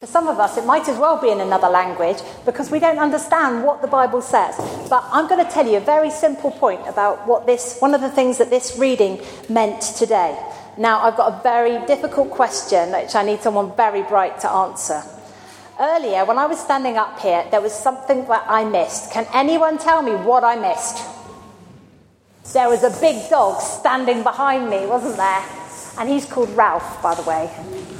For some of us, it might as well be in another language because we don't understand what the Bible says. But I'm going to tell you a very simple point about what this, one of the things that this reading meant today. Now, I've got a very difficult question which I need someone very bright to answer. Earlier, when I was standing up here, there was something that I missed. Can anyone tell me what I missed? There was a big dog standing behind me, wasn't there? And he's called Ralph, by the way.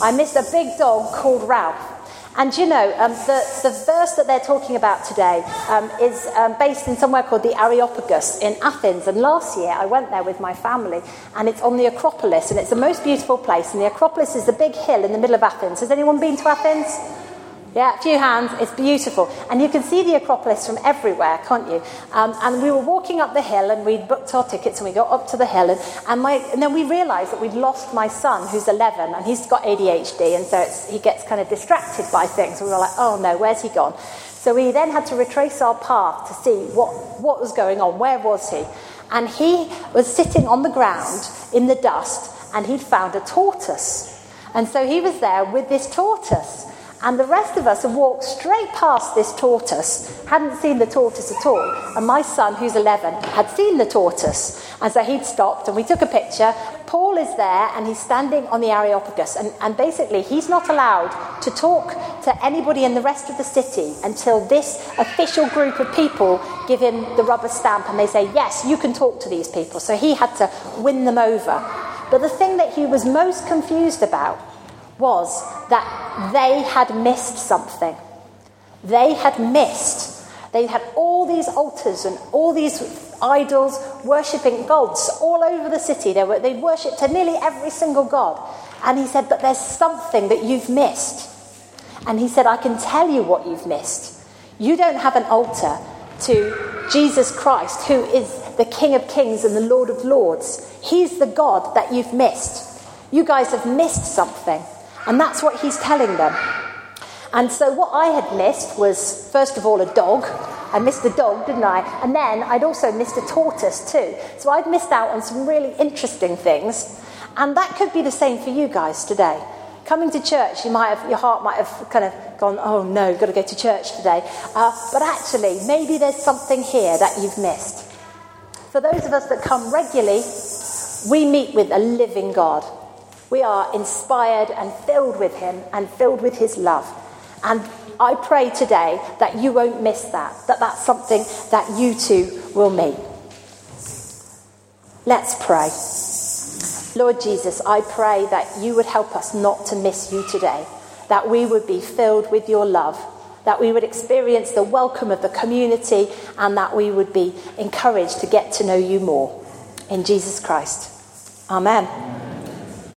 I missed a big dog called Ralph. And you know, um, the, the verse that they're talking about today um, is um, based in somewhere called the Areopagus in Athens. And last year I went there with my family, and it's on the Acropolis, and it's the most beautiful place. And the Acropolis is the big hill in the middle of Athens. Has anyone been to Athens? Yeah, a few hands. It's beautiful. And you can see the Acropolis from everywhere, can't you? Um, and we were walking up the hill and we'd booked our tickets and we got up to the hill. And, and, my, and then we realised that we'd lost my son, who's 11, and he's got ADHD. And so he gets kind of distracted by things. We were like, oh no, where's he gone? So we then had to retrace our path to see what, what was going on. Where was he? And he was sitting on the ground in the dust and he'd found a tortoise. And so he was there with this tortoise. And the rest of us had walked straight past this tortoise, hadn't seen the tortoise at all. And my son, who's 11, had seen the tortoise. And so he'd stopped and we took a picture. Paul is there and he's standing on the Areopagus. And, and basically, he's not allowed to talk to anybody in the rest of the city until this official group of people give him the rubber stamp and they say, yes, you can talk to these people. So he had to win them over. But the thing that he was most confused about was that they had missed something. They had missed. They had all these altars and all these idols worshipping gods all over the city. They, were, they worshipped to nearly every single god. And he said, But there's something that you've missed. And he said, I can tell you what you've missed. You don't have an altar to Jesus Christ, who is the King of Kings and the Lord of Lords. He's the God that you've missed. You guys have missed something. And that's what he's telling them. And so what I had missed was, first of all, a dog. I missed a dog, didn't I? And then I'd also missed a tortoise too. So I'd missed out on some really interesting things. And that could be the same for you guys today. Coming to church, you might have, your heart might have kind of gone, oh no, got to go to church today. Uh, but actually, maybe there's something here that you've missed. For those of us that come regularly, we meet with a living God. We are inspired and filled with Him and filled with His love. And I pray today that you won't miss that, that that's something that you too will meet. Let's pray. Lord Jesus, I pray that you would help us not to miss you today, that we would be filled with your love, that we would experience the welcome of the community, and that we would be encouraged to get to know you more. In Jesus Christ. Amen.